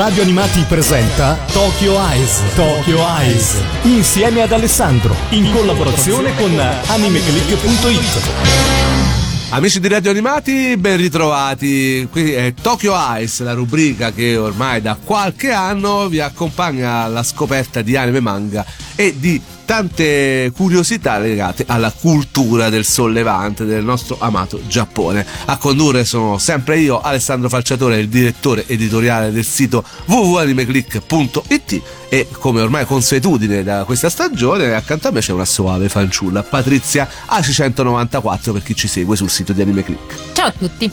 Radio Animati presenta Tokyo Eyes. Tokyo Eyes. Insieme ad Alessandro. In collaborazione con animeclick.it. Amici di Radio Animati, ben ritrovati. Qui è Tokyo Eyes, la rubrica che ormai da qualche anno vi accompagna alla scoperta di anime manga e di tante curiosità legate alla cultura del sollevante del nostro amato Giappone. A condurre sono sempre io, Alessandro Falciatore, il direttore editoriale del sito www.animeclick.it e come ormai consuetudine da questa stagione accanto a me c'è una soave fanciulla, Patrizia AC194 per chi ci segue sul sito di AnimeClick. Ciao a tutti.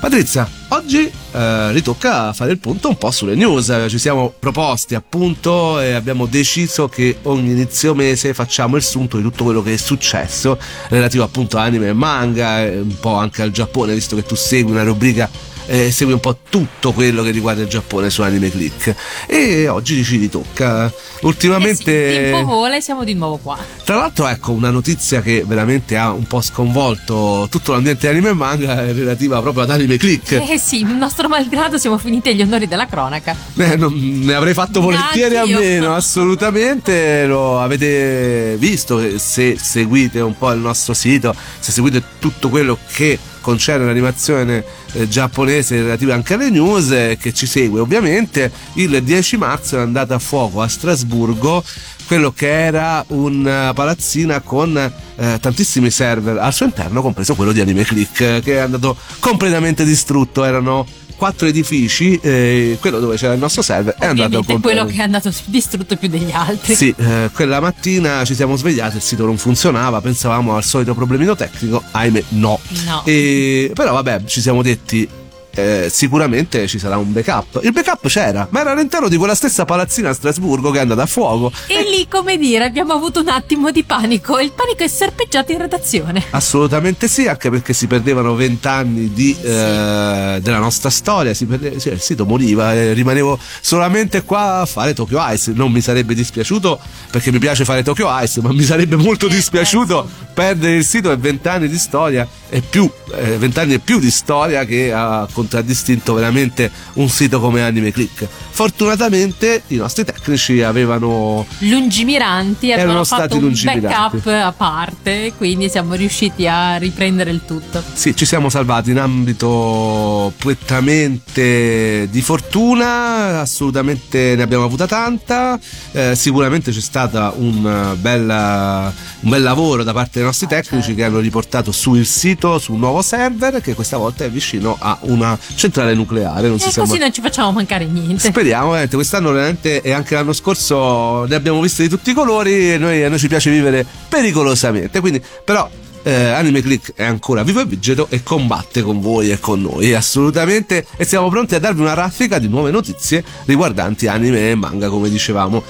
Patrizia, oggi eh, ritocca fare il punto un po' sulle news. Ci siamo proposti appunto e abbiamo deciso che ogni inizio mese facciamo il sunto di tutto quello che è successo relativo appunto a anime e manga, un po' anche al Giappone, visto che tu segui una rubrica eh, segue un po' tutto quello che riguarda il Giappone su Anime Click. E oggi ci ritocca. Ultimamente. Eh sì, il tempo vola e siamo di nuovo qua. Tra l'altro, ecco, una notizia che veramente ha un po' sconvolto tutto l'ambiente anime e manga è relativa proprio ad Anime Click. Eh sì, il nostro malgrado siamo finiti agli onori della cronaca. Eh, non, ne avrei fatto volentieri a meno, assolutamente. Lo avete visto se seguite un po' il nostro sito, se seguite tutto quello che concerne l'animazione eh, giapponese relativa anche alle news eh, che ci segue. Ovviamente il 10 marzo è andata a fuoco a Strasburgo quello che era una palazzina con eh, tantissimi server al suo interno compreso quello di Anime Click che è andato completamente distrutto. Erano quattro edifici, eh, quello dove c'era il nostro server è andato a quello che è andato distrutto più degli altri. Sì, eh, quella mattina ci siamo svegliati, il sito non funzionava, pensavamo al solito problemino tecnico, ahimè no. no. E, però vabbè, ci siamo detti eh, sicuramente ci sarà un backup. Il backup c'era, ma era all'interno di quella stessa palazzina a Strasburgo che è andata a fuoco. E, e lì, come dire, abbiamo avuto un attimo di panico. Il panico è serpeggiato in redazione. Assolutamente sì, anche perché si perdevano vent'anni di, sì. eh, della nostra storia. Perde... Sì, il sito moriva e rimanevo solamente qua a fare Tokyo Ice. Non mi sarebbe dispiaciuto perché mi piace fare Tokyo Ice, ma mi sarebbe molto eh, dispiaciuto penso. perdere il sito e vent'anni di storia e più, eh, vent'anni e più di storia che ha contraddistinto veramente un sito come Anime Click. Fortunatamente i nostri tecnici avevano lungimiranti, erano stati un backup a parte, quindi siamo riusciti a riprendere il tutto. Sì, ci siamo salvati in ambito prettamente di fortuna, assolutamente ne abbiamo avuta tanta, eh, sicuramente c'è stato un, bella, un bel lavoro da parte dei nostri ah, tecnici certo. che hanno riportato su il sito, su un nuovo server che questa volta è vicino a una centrale nucleare. Non e si così sembra... non ci facciamo mancare niente. Speriamo, veramente. Quest'anno veramente e anche l'anno scorso ne abbiamo viste di tutti i colori e noi, a noi ci piace vivere pericolosamente. Quindi, però, eh, Anime Click è ancora vivo e vigeto e combatte con voi e con noi assolutamente e siamo pronti a darvi una raffica di nuove notizie riguardanti anime e manga come dicevamo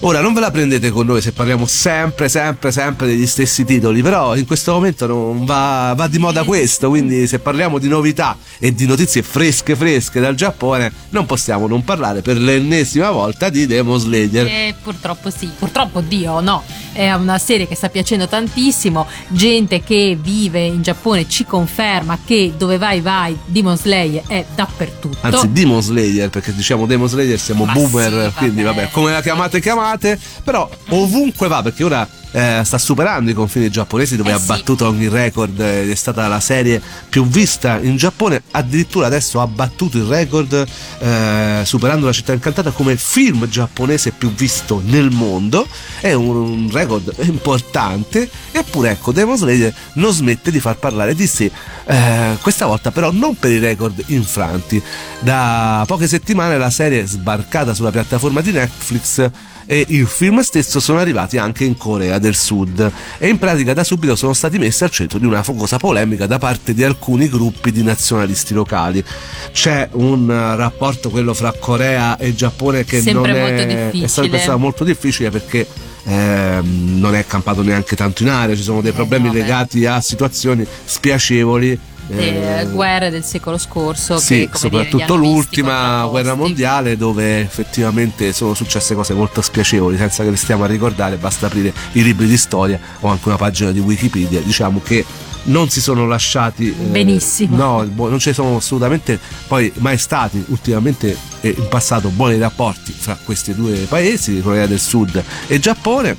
Ora non ve la prendete con noi se parliamo sempre, sempre, sempre degli stessi titoli, però in questo momento non va, va di moda questo, quindi se parliamo di novità e di notizie fresche fresche dal Giappone non possiamo non parlare per l'ennesima volta di Demon Slayer. Eh, purtroppo sì, purtroppo Dio no, è una serie che sta piacendo tantissimo, gente che vive in Giappone ci conferma che dove vai vai Demon Slayer è dappertutto. Anzi Demon Slayer perché diciamo Demon Slayer siamo Ma boomer, sì, quindi vabbè, come la chiamate chiamate chiamate, però ovunque va, perché ora eh, sta superando i confini giapponesi dove eh ha sì. battuto ogni record ed è stata la serie più vista in Giappone addirittura adesso ha battuto il record eh, superando la città incantata come film giapponese più visto nel mondo è un, un record importante eppure ecco Demon Slayer non smette di far parlare di sé eh, questa volta però non per i record infranti da poche settimane la serie sbarcata sulla piattaforma di Netflix e il film stesso sono arrivati anche in Corea del Sud. E in pratica da subito sono stati messi al centro di una focosa polemica da parte di alcuni gruppi di nazionalisti locali. C'è un rapporto, quello fra Corea e Giappone, che Sempre non è, è sempre stato molto difficile perché eh, non è campato neanche tanto in aria, ci sono dei eh, problemi eh, no, legati a situazioni spiacevoli eh, guerre del secolo scorso. Sì, che, soprattutto l'ultima guerra mondiale dove effettivamente sono successe cose molto spiacevoli, senza che le stiamo a ricordare, basta aprire i libri di storia o anche una pagina di Wikipedia, diciamo che non si sono lasciati eh, benissimo. no non ci sono assolutamente poi mai stati ultimamente eh, in passato buoni rapporti fra questi due paesi, Corea del Sud e Giappone,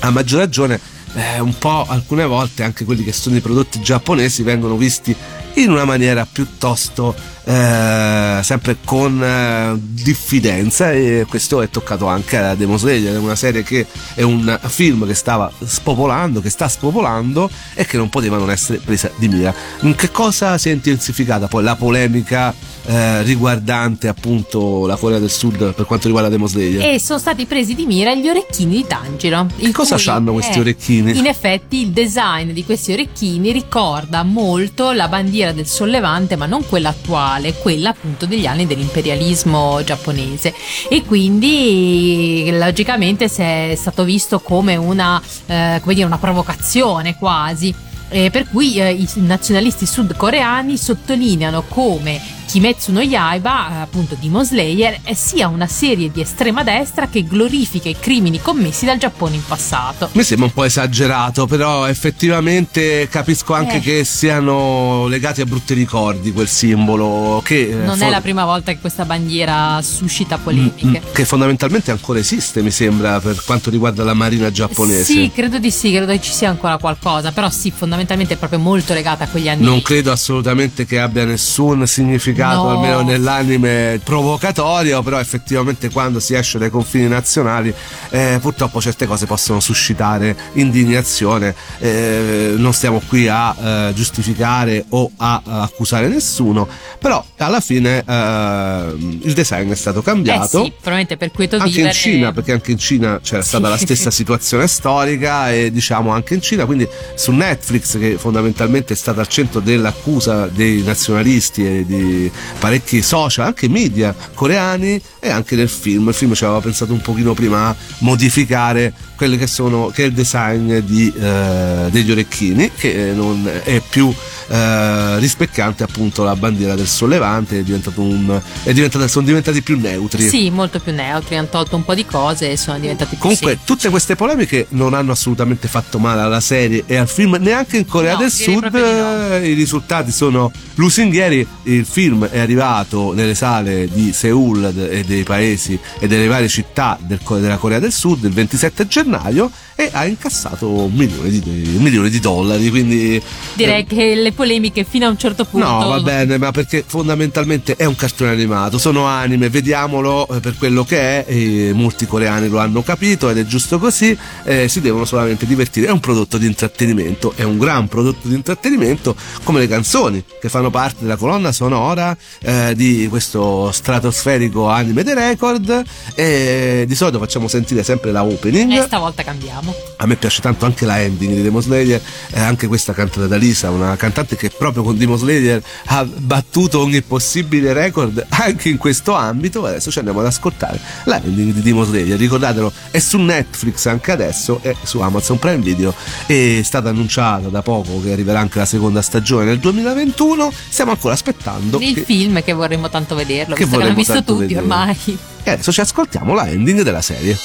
a maggior ragione eh, un po' alcune volte anche quelli che sono i prodotti giapponesi vengono visti in una maniera piuttosto eh, sempre con eh, diffidenza e questo è toccato anche a Demon Slayer, una serie che è un film che stava spopolando, che sta spopolando e che non poteva non essere presa di mira. In che cosa si è intensificata poi la polemica eh, riguardante appunto la Corea del Sud per quanto riguarda Demon Slayer? E sono stati presi di mira gli orecchini di Tanjiro. Che cosa hanno questi orecchini? In effetti il design di questi orecchini ricorda molto la bandiera del sollevante, ma non quella attuale, quella appunto degli anni dell'imperialismo giapponese. E quindi logicamente si è stato visto come una, eh, come dire, una provocazione quasi. Eh, per cui eh, i nazionalisti sudcoreani sottolineano come Kimetsu no Yaiba, appunto Demon Slayer, sia una serie di estrema destra che glorifica i crimini commessi dal Giappone in passato. Mi sembra un po' esagerato, però effettivamente capisco anche eh. che siano legati a brutti ricordi quel simbolo. Che, eh, non for- è la prima volta che questa bandiera suscita polemiche. Mm, mm, che fondamentalmente ancora esiste, mi sembra, per quanto riguarda la marina giapponese. Sì, credo di sì, credo che ci sia ancora qualcosa, però sì, fondamentalmente è proprio molto legata a quegli anni. Non credo assolutamente che abbia nessun significato significato, no. almeno nell'anime provocatorio, però effettivamente quando si esce dai confini nazionali eh, purtroppo certe cose possono suscitare indignazione. Eh, non stiamo qui a eh, giustificare o a, a, accusare nessuno, però alla fine eh, il design è stato cambiato. Eh sì, probabilmente per quieto anche vivere. in Cina, perché anche in Cina c'era sì. stata la stessa situazione storica e diciamo anche in Cina, quindi su Netflix che fondamentalmente è stata al centro dell'accusa dei nazionalisti e di parecchi social, anche media coreani e anche nel film. Il film ci aveva pensato un pochino prima a modificare quello che sono che è il design di, eh, degli orecchini che non è più eh, rispecchiante appunto la bandiera del sollevante è diventato un è diventato, sono diventati più neutri sì molto più neutri hanno tolto un po' di cose e sono diventati più comunque semplici. tutte queste polemiche non hanno assolutamente fatto male alla serie e al film neanche in Corea no, del Sud no. i risultati sono lusinghieri il film è arrivato nelle sale di Seoul e dei paesi e delle varie città del, della Corea del Sud il 27 gennaio e ha incassato un milione di, un milione di dollari. Quindi direi eh, che le polemiche fino a un certo punto. No, va bene, ma perché fondamentalmente è un cartone animato, sono anime, vediamolo eh, per quello che è. molti coreani lo hanno capito ed è giusto così. Eh, si devono solamente divertire. È un prodotto di intrattenimento, è un gran prodotto di intrattenimento, come le canzoni che fanno parte della colonna sonora eh, di questo stratosferico anime The Record. E di solito facciamo sentire sempre la opening. E stavolta cambiamo. A me piace tanto anche la ending di Demon Slayer, eh, anche questa cantata da Lisa, una cantante che proprio con Demon Slayer ha battuto ogni possibile record anche in questo ambito. Adesso ci andiamo ad ascoltare la ending di Demon Slayer. Ricordatelo, è su Netflix anche adesso, è su Amazon Prime Video, è stata annunciata da poco che arriverà anche la seconda stagione nel 2021. Stiamo ancora aspettando. Il che, film che vorremmo tanto vederlo, che visto che l'hanno visto tutti vedere. Ormai. E adesso ci ascoltiamo la ending della serie.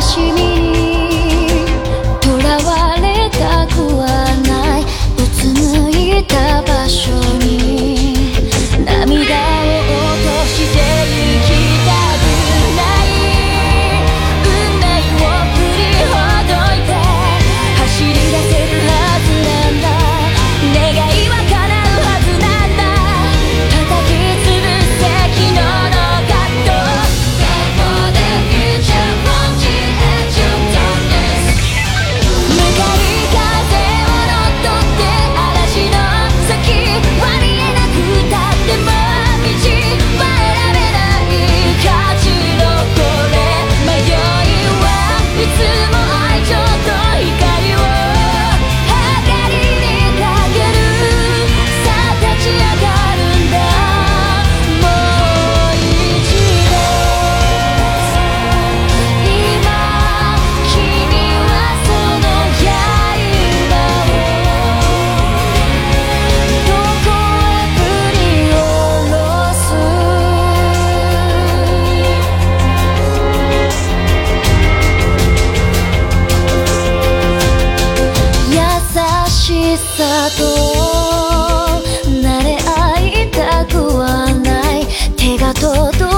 しみさと慣れ合いたくはない。手が届く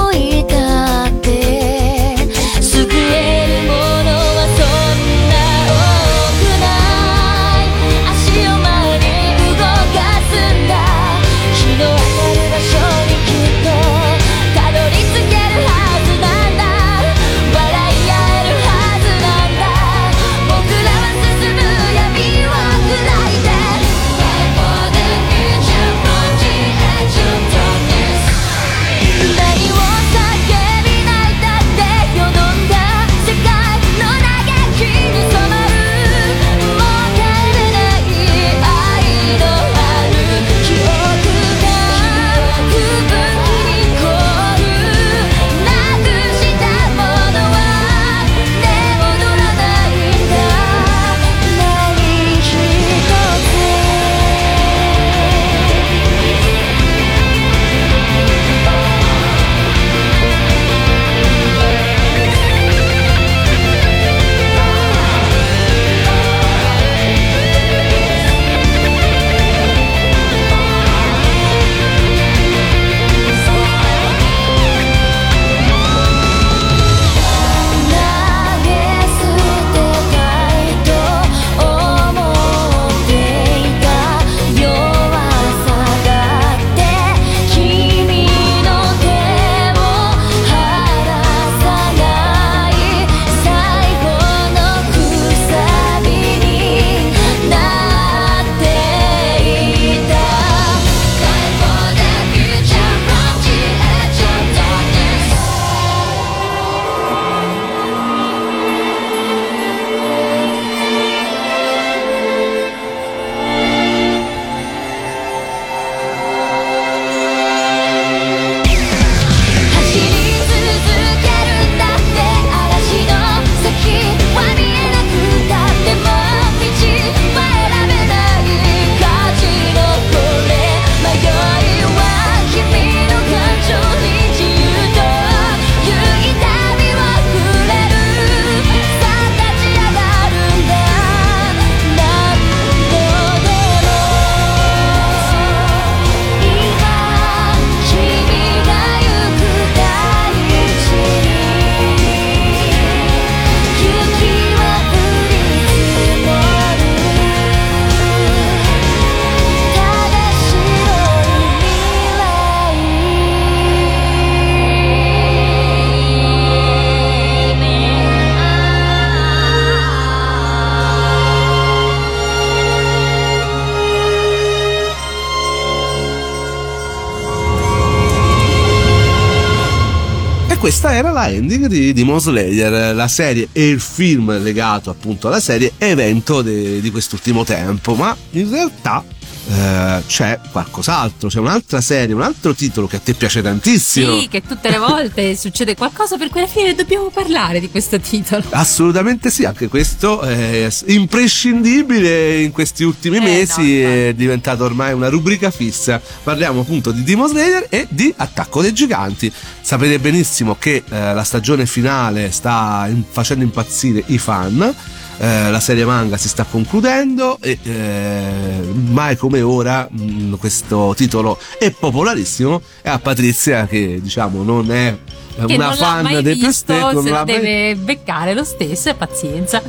Era la ending di Demon Slayer, la serie e il film legato appunto alla serie evento de- di quest'ultimo tempo, ma in realtà eh, c'è qualcos'altro, c'è un'altra serie, un altro titolo che a te piace tantissimo. Sì, che tutte le volte succede qualcosa per cui alla fine dobbiamo parlare di questo titolo. Assolutamente sì, anche questo è imprescindibile in questi ultimi Eh, mesi, no, è diventato ormai una rubrica fissa. Parliamo appunto di Demon Slayer e di Attacco dei Giganti. Sapete benissimo che eh, la stagione finale sta facendo impazzire i fan. Eh, la serie manga si sta concludendo e eh, mai come ora mh, questo titolo è popolarissimo e a Patrizia che diciamo non è Che una fan del non se mai- deve beccare lo stesso e pazienza.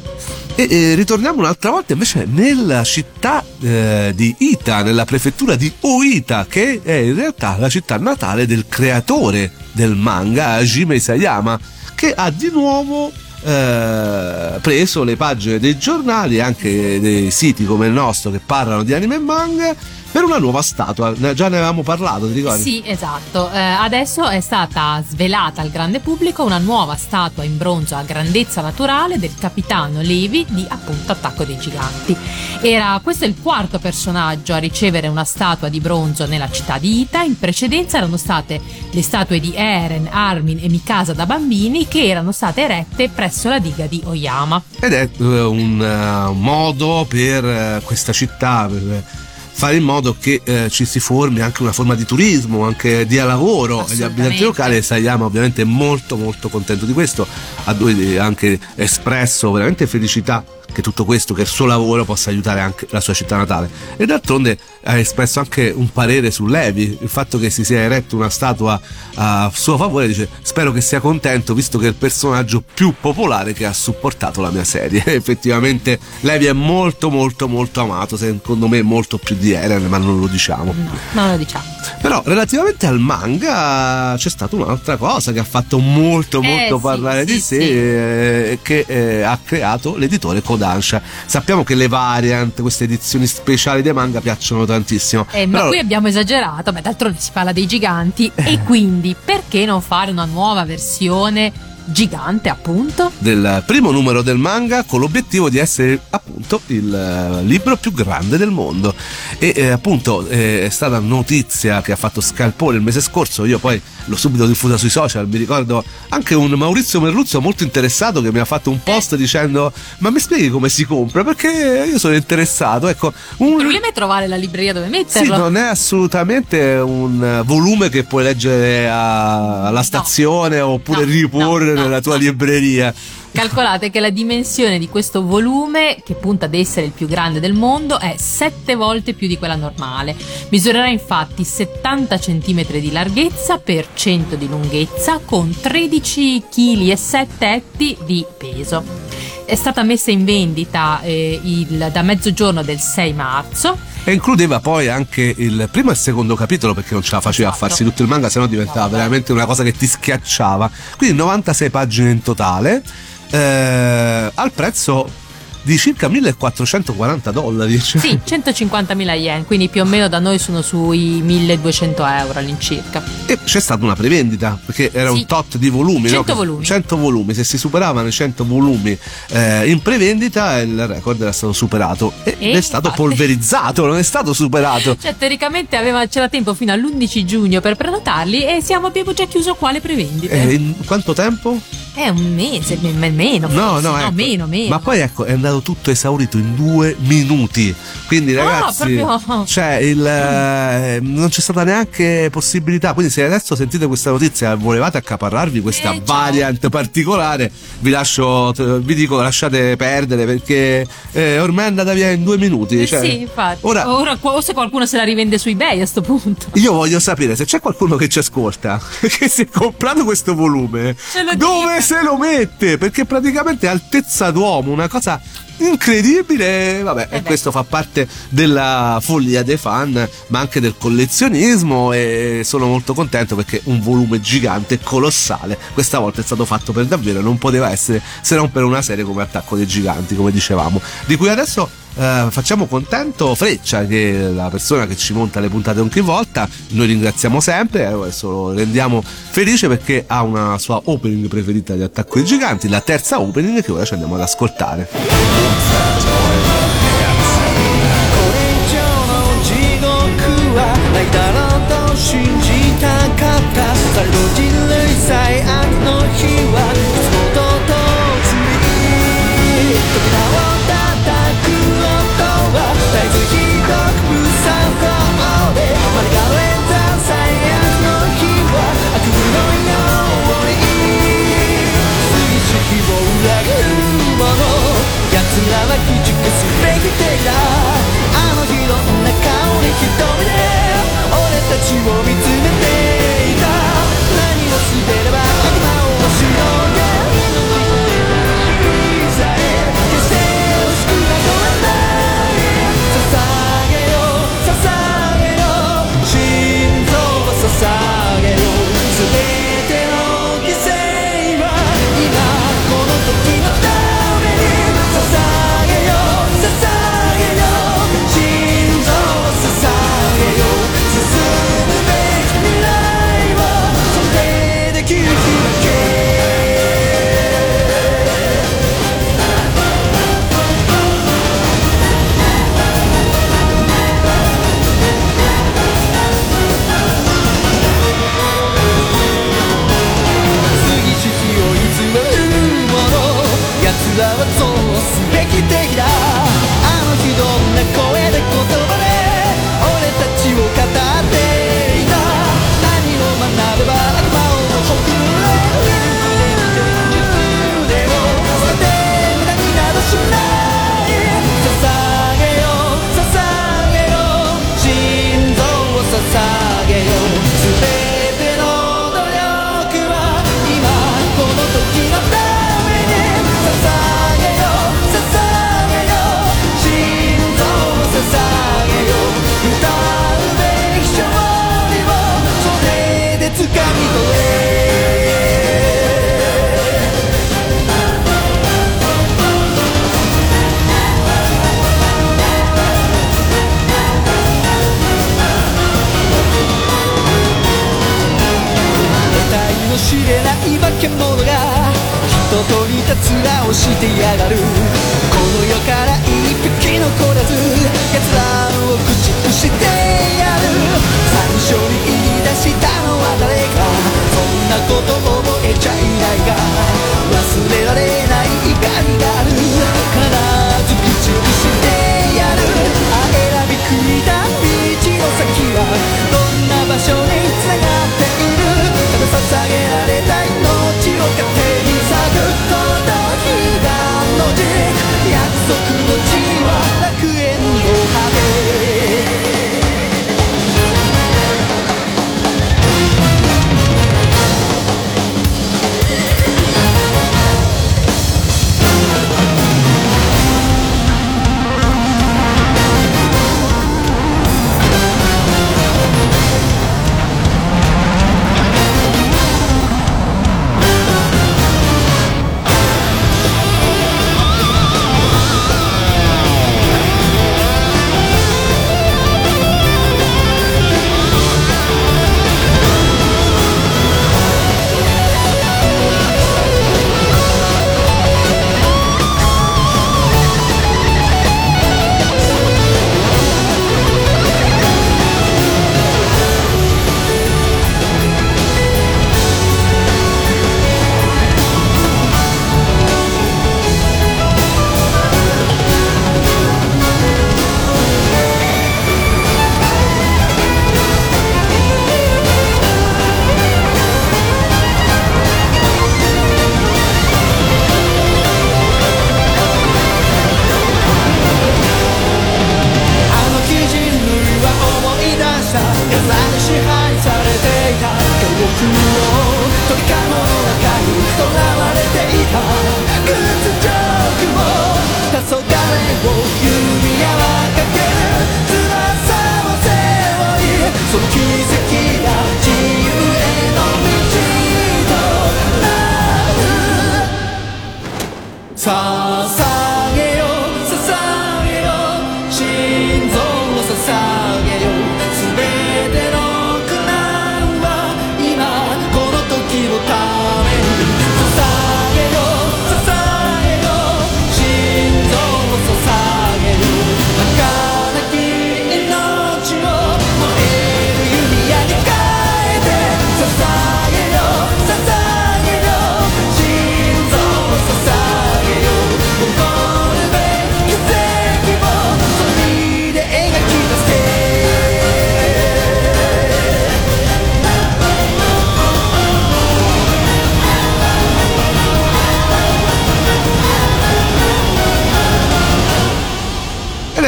e, e ritorniamo un'altra volta invece nella città eh, di Ita, nella prefettura di Oita, che è in realtà la città natale del creatore del manga, Hajime Isayama, che ha di nuovo eh, preso le pagine dei giornali e anche dei siti come il nostro che parlano di anime e manga per una nuova statua. Già ne avevamo parlato, ti ricordi? Sì, esatto. Eh, adesso è stata svelata al grande pubblico una nuova statua in bronzo a grandezza naturale del capitano Levi di appunto Attacco dei Giganti. Era questo è il quarto personaggio a ricevere una statua di bronzo nella città di Ita. In precedenza erano state le statue di Eren, Armin e Mikasa da bambini che erano state erette presso la diga di Oyama. Ed è eh, un eh, modo per eh, questa città, per fare in modo che eh, ci si formi anche una forma di turismo, anche di lavoro agli abitanti locali. E Sayama ovviamente molto molto contento di questo, ha due- anche espresso veramente felicità che tutto questo, che il suo lavoro possa aiutare anche la sua città natale. E d'altronde ha espresso anche un parere su Levi, il fatto che si sia eretto una statua a suo favore, dice spero che sia contento visto che è il personaggio più popolare che ha supportato la mia serie. Effettivamente Levi è molto molto molto amato, secondo me molto più di Eren, ma non lo diciamo. No, non lo diciamo. Però relativamente al manga c'è stata un'altra cosa che ha fatto molto molto Eh, sì, parlare di sì, sé sì. eh, che eh, ha creato l'editore Kodansha. Sappiamo che le variant, queste edizioni speciali dei manga piacciono tantissimo. Eh, ma Però- qui abbiamo esagerato, beh, d'altronde si parla dei giganti e quindi perché non fare una nuova versione gigante, appunto? del primo numero del manga con l'obiettivo di essere appunto il eh, libro più grande del mondo. E eh, appunto eh, è stata notizia che ha fatto scalpore il mese scorso. Io poi l'ho subito diffusa sui social. Mi ricordo anche un Maurizio Merluzzo molto interessato che mi ha fatto un post dicendo ma mi spieghi come si compra? Perché io sono interessato. Ecco un Il problema è trovare la libreria dove sì, metterlo. non è assolutamente un volume che puoi leggere a- alla stazione oppure no, riporre no, no, nella tua libreria. Calcolate che la dimensione di questo volume, che punta ad essere il più grande del mondo, è 7 volte più di quella normale. Misurerà infatti 70 cm di larghezza per 100 di lunghezza con 13 kg 7 etti di peso. È stata messa in vendita eh, il- da mezzogiorno del 6 marzo. E includeva poi anche il primo e il secondo capitolo perché non ce la faceva a Esatto. farsi tutto il manga, sennò diventava veramente una cosa che ti schiacciava. Quindi 96 pagine in totale, eh, al prezzo di circa 1440 dollari. Cioè, Sì, 150.000 yen, quindi più o meno da noi sono sui 1200 euro all'incirca. E c'è stata una prevendita perché era Sì. un tot di volumi, 100 no? volumi. 100 volumi. Se si superavano i 100 volumi eh, in prevendita, il record era stato superato e, E è stato infatti. polverizzato, non è stato superato. Cioè, teoricamente aveva, c'era tempo fino all'11 giugno per prenotarli e siamo, abbiamo già chiuso quale prevendite? Eh, in quanto tempo? È un mese, me- me- meno. No, forse. no, ecco. meno, meno. Ma poi ecco, è andato tutto esaurito in due minuti. Quindi, Ah, ragazzi, proprio- cioè, il, eh, non c'è stata neanche possibilità. Quindi, se adesso sentite questa notizia e volevate accaparrarvi questa Eh, ciao. variant particolare, vi lascio, vi dico, lasciate perdere perché eh, ormai è andata via in due minuti. Eh cioè, sì, infatti. Ora, Ora, o se qualcuno se la rivende su eBay a sto punto. io voglio sapere se c'è qualcuno che ci ascolta che si è comprato questo volume, dove. Se lo mette? Perché praticamente è altezza d'uomo, una cosa incredibile. Vabbè, e beh. questo fa parte della follia dei fan, ma anche del collezionismo. E sono molto contento perché un volume gigante, colossale, questa volta è stato fatto per davvero. Non poteva essere se non per una serie come Attacco dei Giganti, come dicevamo, di cui adesso eh, facciamo contento Freccia che è la persona che ci monta le puntate ogni volta. Noi ringraziamo sempre e adesso lo rendiamo felice perché ha una sua opening preferita di Attacco ai Giganti la terza opening che ora ci andiamo ad ascoltare. こ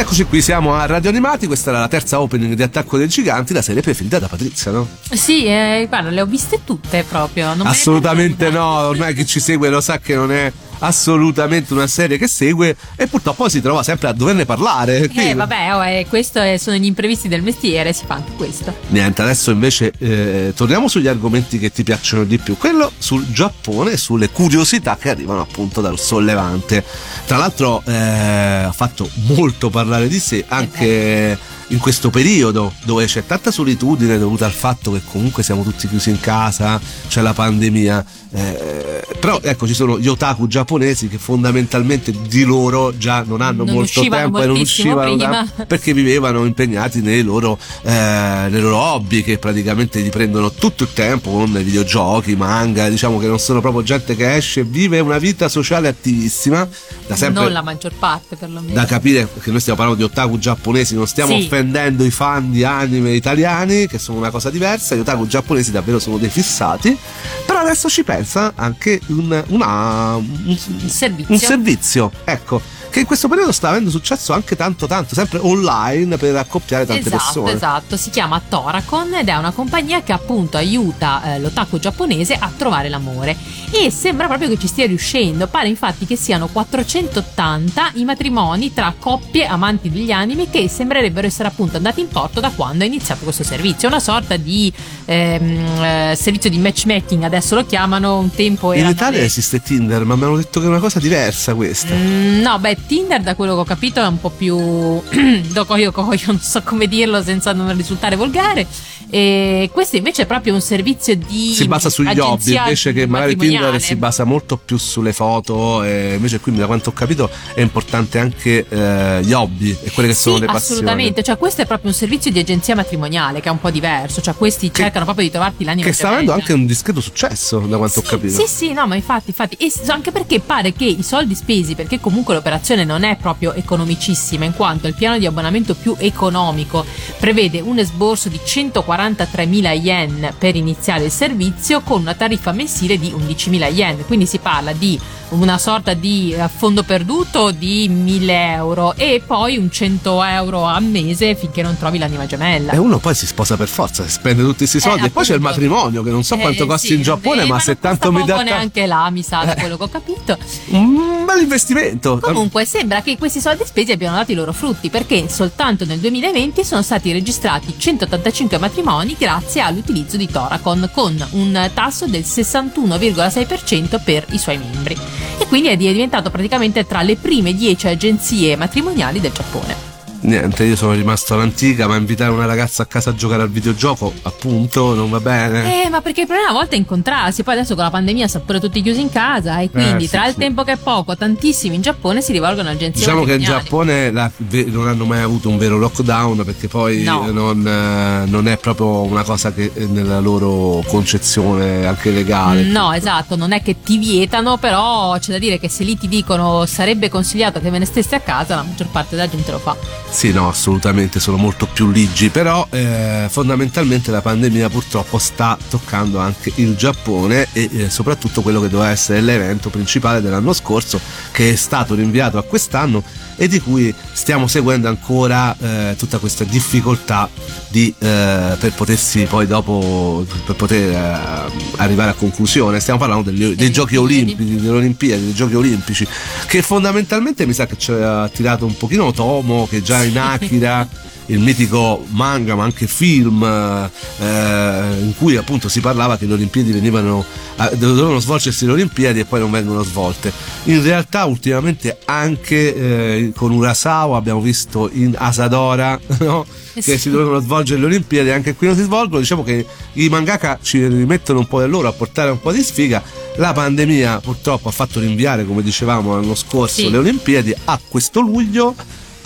eccoci qui, siamo a Radio Animati, questa era la terza opening di Attacco dei Giganti, la serie preferita da Patrizia, no? Sì, eh, guarda, le ho viste tutte proprio. Assolutamente no, ormai chi ci segue lo sa che non è assolutamente una serie che segue e purtroppo si trova sempre a doverne parlare. quindi- Eh, vabbè, oh, eh, questo è- sono gli imprevisti del mestiere, si fa anche questo. Niente, adesso invece eh, torniamo sugli argomenti che ti piacciono di più, quello sul Giappone e sulle curiosità che arrivano appunto dal sollevante. Tra l'altro eh, ha fatto molto parlare di sé anche in questo periodo dove c'è tanta solitudine dovuta al fatto che comunque siamo tutti chiusi in casa, c'è la pandemia. eh, però ecco ci sono gli otaku giapponesi che fondamentalmente di loro già non hanno Non molto tempo e non uscivano prima. da- perché vivevano impegnati nei loro, eh, nei loro hobby che praticamente gli prendono tutto il tempo con i videogiochi, manga, diciamo che non sono proprio gente che esce vive una vita sociale attivissima, da sempre Non la maggior parte, perlomeno. da capire perché noi stiamo parlando di otaku giapponesi, non stiamo Sì. offendendo i fan di anime italiani che sono una cosa diversa, gli otaku giapponesi davvero sono dei fissati, però adesso ci pensa anche un, una- un- servizio. un servizio, ecco, che in questo periodo sta avendo successo anche tanto tanto, sempre online per accoppiare tante esatto, persone. esatto, si chiama Toracon ed è una compagnia che appunto aiuta eh, l'otaku giapponese a trovare l'amore. E sembra proprio che ci stia riuscendo, pare infatti che siano 480 i matrimoni tra coppie amanti degli anime che sembrerebbero essere appunto andati in porto da quando è iniziato questo servizio, una sorta di ehm, eh, servizio di matchmaking, adesso lo chiamano, un tempo In era Italia esiste Tinder, ma mi hanno detto che è una cosa diversa questa. Mm, No, beh, Tinder, da quello che ho capito, è un po' più docoio coio, non so come dirlo senza non risultare volgare. E questo invece è proprio un servizio di si basa sugli hobby invece che magari. Tinder si basa molto più sulle foto e invece qui da quanto ho capito è importante anche eh, gli hobby e quelle che sono sì, le passioni. assolutamente, cioè questo è proprio un servizio di agenzia matrimoniale che è un po' diverso, cioè questi cercano proprio di trovarti l'anima che sta avendo anche un discreto successo da quanto ho Sì, capito. Sì, sì, no, ma infatti, infatti, e anche perché pare che i soldi spesi, perché comunque l'operazione non è proprio economicissima, in quanto il piano di abbonamento più economico prevede un esborso di 143.000 yen per iniziare il servizio con una tariffa mensile di 11.000 yen, quindi si parla di una sorta di eh, fondo perduto di 1.000 euro e poi un 100 euro a mese finché non trovi l'anima gemella. e uno poi si sposa per forza spende tutti questi soldi. E poi c'è il matrimonio che non so quanto Eh, costi sì, in Giappone eh, ma non se tanto mi dà neanche là, mi sa, da quello che ho capito. un bel investimento. Comunque sembra che questi soldi spesi abbiano dato i loro frutti perché soltanto nel 2020 sono stati registrati 185 matrimoni grazie all'utilizzo di Toracon con un tasso del 61,6% per i suoi membri e quindi è diventato praticamente tra le prime 10 agenzie matrimoniali del Giappone. Niente io sono rimasto all'antica ma invitare una ragazza a casa a giocare al videogioco appunto non va bene Eh, ma perché il problema a volte è incontrarsi, poi adesso con la pandemia sono pure tutti chiusi in casa e quindi sì, tra il sì. tempo che è poco, tantissimi in Giappone si rivolgono a agenzie Diciamo che in. Giappone la- non hanno mai avuto un vero lockdown perché poi No. non, eh, non è proprio una cosa che eh, nella loro concezione anche legale. No, esatto, non è che ti vietano, però c'è da dire che se lì ti dicono sarebbe consigliato che ve ne stesse a casa, la maggior parte della gente lo fa. Sì, no, assolutamente sono molto più ligi, però eh, fondamentalmente la pandemia purtroppo sta toccando anche il Giappone e eh, soprattutto quello che doveva essere l'evento principale dell'anno scorso che è stato rinviato a quest'anno e di cui stiamo seguendo ancora eh, tutta questa difficoltà di, eh, per potersi poi dopo per poter eh, arrivare a conclusione. Stiamo parlando degli- dei giochi olimpici, delle Olimpiadi, dei giochi olimpici, che fondamentalmente mi sa che ci ha tirato un pochino Tomo, che già in Akira, il mitico manga, ma anche film, eh, in cui appunto si parlava che le Olimpiadi venivano, eh, dovevano svolgersi le Olimpiadi e poi non vengono svolte. In realtà ultimamente anche eh, con Urasawa abbiamo visto in Asadora, no? Eh che sì. si dovevano svolgere le Olimpiadi, anche qui non si svolgono. Diciamo che i mangaka ci rimettono un po' del loro a portare un po' di sfiga. La pandemia purtroppo ha fatto rinviare, come dicevamo l'anno scorso, Sì. le Olimpiadi a questo luglio.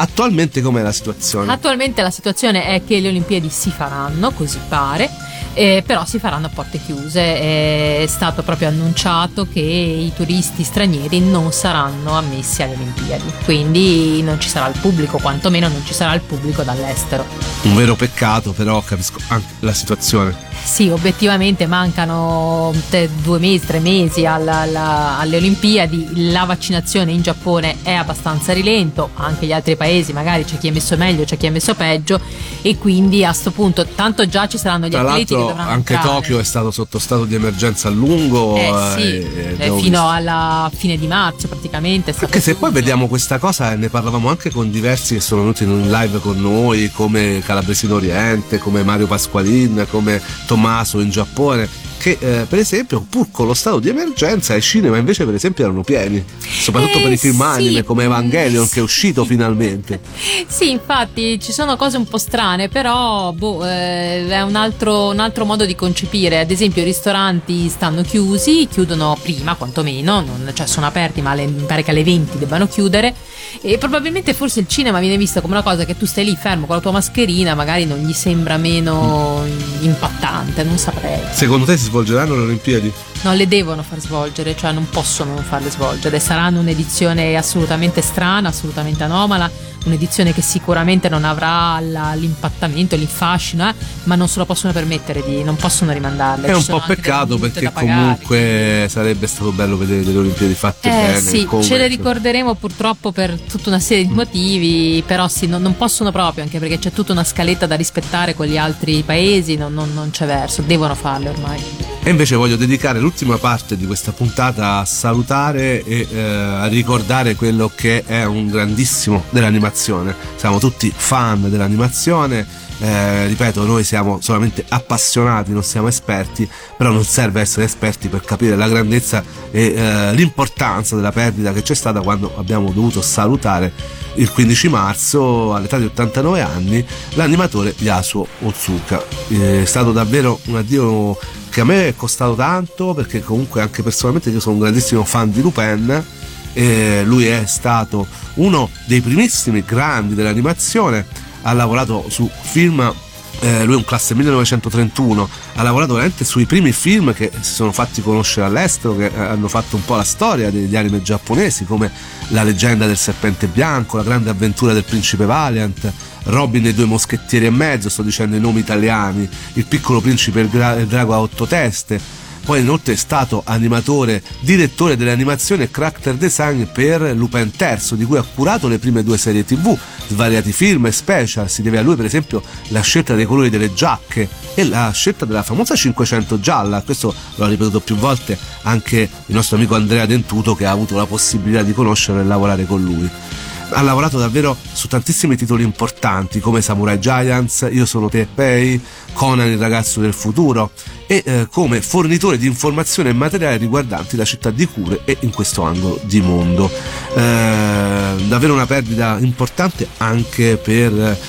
Attualmente com'è la situazione? Attualmente la situazione è che le Olimpiadi si faranno, così pare, eh, però si faranno a porte chiuse. È stato proprio annunciato che i turisti stranieri non saranno ammessi alle Olimpiadi, quindi non ci sarà il pubblico, quantomeno non ci sarà il pubblico dall'estero. Un vero peccato, però capisco anche la situazione. Sì, obiettivamente mancano te- due mesi, tre mesi alla- alla- alle Olimpiadi, la vaccinazione in Giappone è abbastanza rilento, anche gli altri paesi magari c'è chi è messo meglio, c'è chi è messo peggio e quindi a sto punto tanto già ci saranno gli Tra atleti che dovranno anche entrare. Tokyo è stato sotto stato di emergenza a lungo. Eh sì, eh, abbiamo fino visto- alla fine di marzo praticamente. Anche se poi vediamo questa cosa, e ne parlavamo anche con diversi che sono venuti in live con noi, come Calabresino Oriente, come Mario Pasqualin, come Tommaso in Giappone, che eh, per esempio, pur con lo stato di emergenza, i cinema invece per esempio erano pieni, soprattutto Eh, per i film sì. anime come Evangelion che è uscito finalmente. Sì, infatti ci sono cose un po' strane, però boh, eh, è un altro, un altro modo di concepire. Ad esempio, i ristoranti stanno chiusi, chiudono prima quantomeno, non, cioè sono aperti, ma alle- mi pare che alle 20 debbano chiudere. E probabilmente forse il cinema viene visto come una cosa che tu stai lì fermo con la tua mascherina, magari non gli sembra meno impattante, non saprei. Secondo te si svolgeranno le Olimpiadi? Non le devono far svolgere, cioè non possono non farle svolgere. Saranno un'edizione assolutamente strana, assolutamente anomala, un'edizione che sicuramente non avrà la- l'impattamento, l'infascino, eh, ma non se lo possono permettere di, non possono rimandarle. È Ci un po' peccato perché comunque sarebbe stato bello vedere delle Olimpiadi fatte Eh bene. sì, ce le ricorderemo purtroppo per tutta una serie di motivi, però sì, non, non possono proprio, anche perché c'è tutta una scaletta da rispettare con gli altri paesi, non- non- non c'è verso, devono farle ormai. E invece voglio dedicare l'ultima parte di questa puntata a salutare e eh, a ricordare quello che è un grandissimo dell'animazione. Siamo tutti fan dell'animazione. Eh, ripeto, noi siamo solamente appassionati, non siamo esperti, però non serve essere esperti per capire la grandezza e eh, l'importanza della perdita che c'è stata quando abbiamo dovuto salutare il 15 marzo all'età di 89 anni l'animatore Yasuo Otsuka. È stato davvero un addio che a me è costato tanto perché comunque anche personalmente io sono un grandissimo fan di Lupin e lui è stato uno dei primissimi grandi dell'animazione ha lavorato su film eh, lui è un classe 1931 ha lavorato veramente sui primi film che si sono fatti conoscere all'estero che hanno fatto un po' la storia degli anime giapponesi come La leggenda del serpente bianco La grande avventura del principe Valiant Robin e due moschettieri e mezzo, sto dicendo i nomi italiani, il piccolo principe e il, drago a otto teste. Poi inoltre è stato animatore, direttore dell'animazione e character design per Lupin III, di cui ha curato le prime due serie tv, svariati film e special. Si deve a lui per esempio la scelta dei colori delle giacche e la scelta della famosa 500 gialla. Questo l'ho ripetuto più volte anche il nostro amico Andrea Dentuto che ha avuto la possibilità di conoscerlo e lavorare con lui ha lavorato davvero su tantissimi titoli importanti come Samurai Giants, Io sono Teppei, Conan il ragazzo del futuro e eh, come fornitore di informazioni e materiali riguardanti la città di Cure e in questo angolo di mondo. Eh, davvero una perdita importante anche per eh,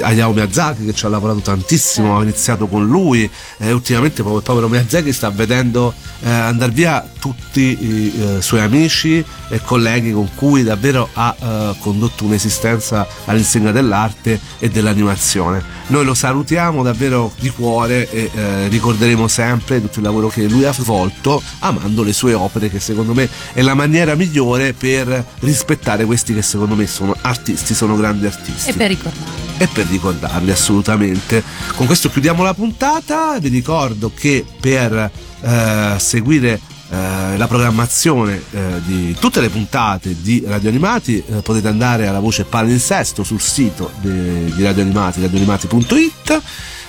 Hayao Miyazaki che ci ha lavorato tantissimo, ha iniziato con lui e ultimamente il povero Miyazaki sta vedendo eh, andare via tutti i eh, suoi amici e colleghi con cui davvero ha eh, condotto un'esistenza all'insegna dell'arte e dell'animazione. Noi lo salutiamo davvero di cuore e eh, ricorderemo sempre tutto il lavoro che lui ha svolto amando le sue opere che secondo me è la maniera migliore per rispettare questi che secondo me sono artisti, sono grandi artisti. E per ricordarli. E per ricordarli assolutamente. Con questo chiudiamo la puntata, vi ricordo che per eh, seguire eh, la programmazione eh, di tutte le puntate di Radio Animati eh, potete andare alla voce palinsesto sul sito de, di Radio Animati, radioanimati.it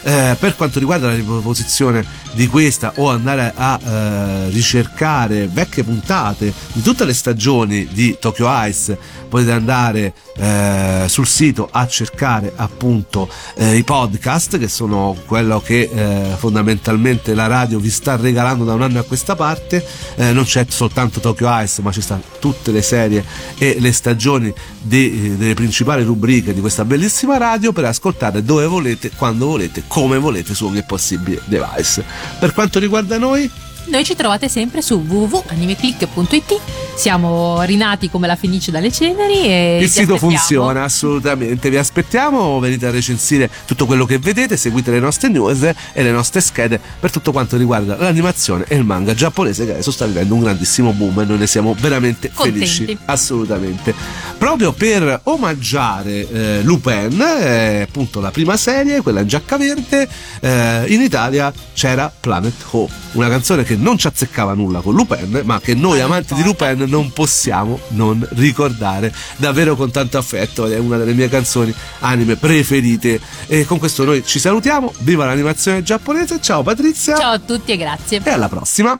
eh, per quanto riguarda la riproposizione di questa o andare a eh, ricercare vecchie puntate di tutte le stagioni di Tokyo Ice potete andare eh, sul sito a cercare appunto eh, i podcast che sono quello che eh, fondamentalmente la radio vi sta regalando da un anno a questa parte. Eh, non c'è soltanto Tokyo Ice ma ci stanno tutte le serie e le stagioni di, delle principali rubriche di questa bellissima radio per ascoltare dove volete, quando volete, come volete su ogni possibile device. Per quanto riguarda noi Noi ci trovate sempre su www.animeclick.it. Siamo rinati come la Fenice dalle ceneri e il sito aspettiamo. funziona assolutamente vi aspettiamo venite a recensire tutto quello che vedete seguite le nostre news e le nostre schede per tutto quanto riguarda l'animazione e il manga giapponese che adesso sta vivendo un grandissimo boom e noi ne siamo veramente Contenti. felici assolutamente proprio per omaggiare eh, Lupin eh, appunto la prima serie quella in giacca verde eh, in Italia c'era Planet Ho una canzone che non ci azzeccava nulla con Lupin ma che noi amanti di Lupin non possiamo non ricordare davvero con tanto affetto. Ed è una delle mie canzoni anime preferite. E con questo noi ci salutiamo. Viva l'animazione giapponese. Ciao Patrizia. Ciao a tutti e grazie. e alla prossima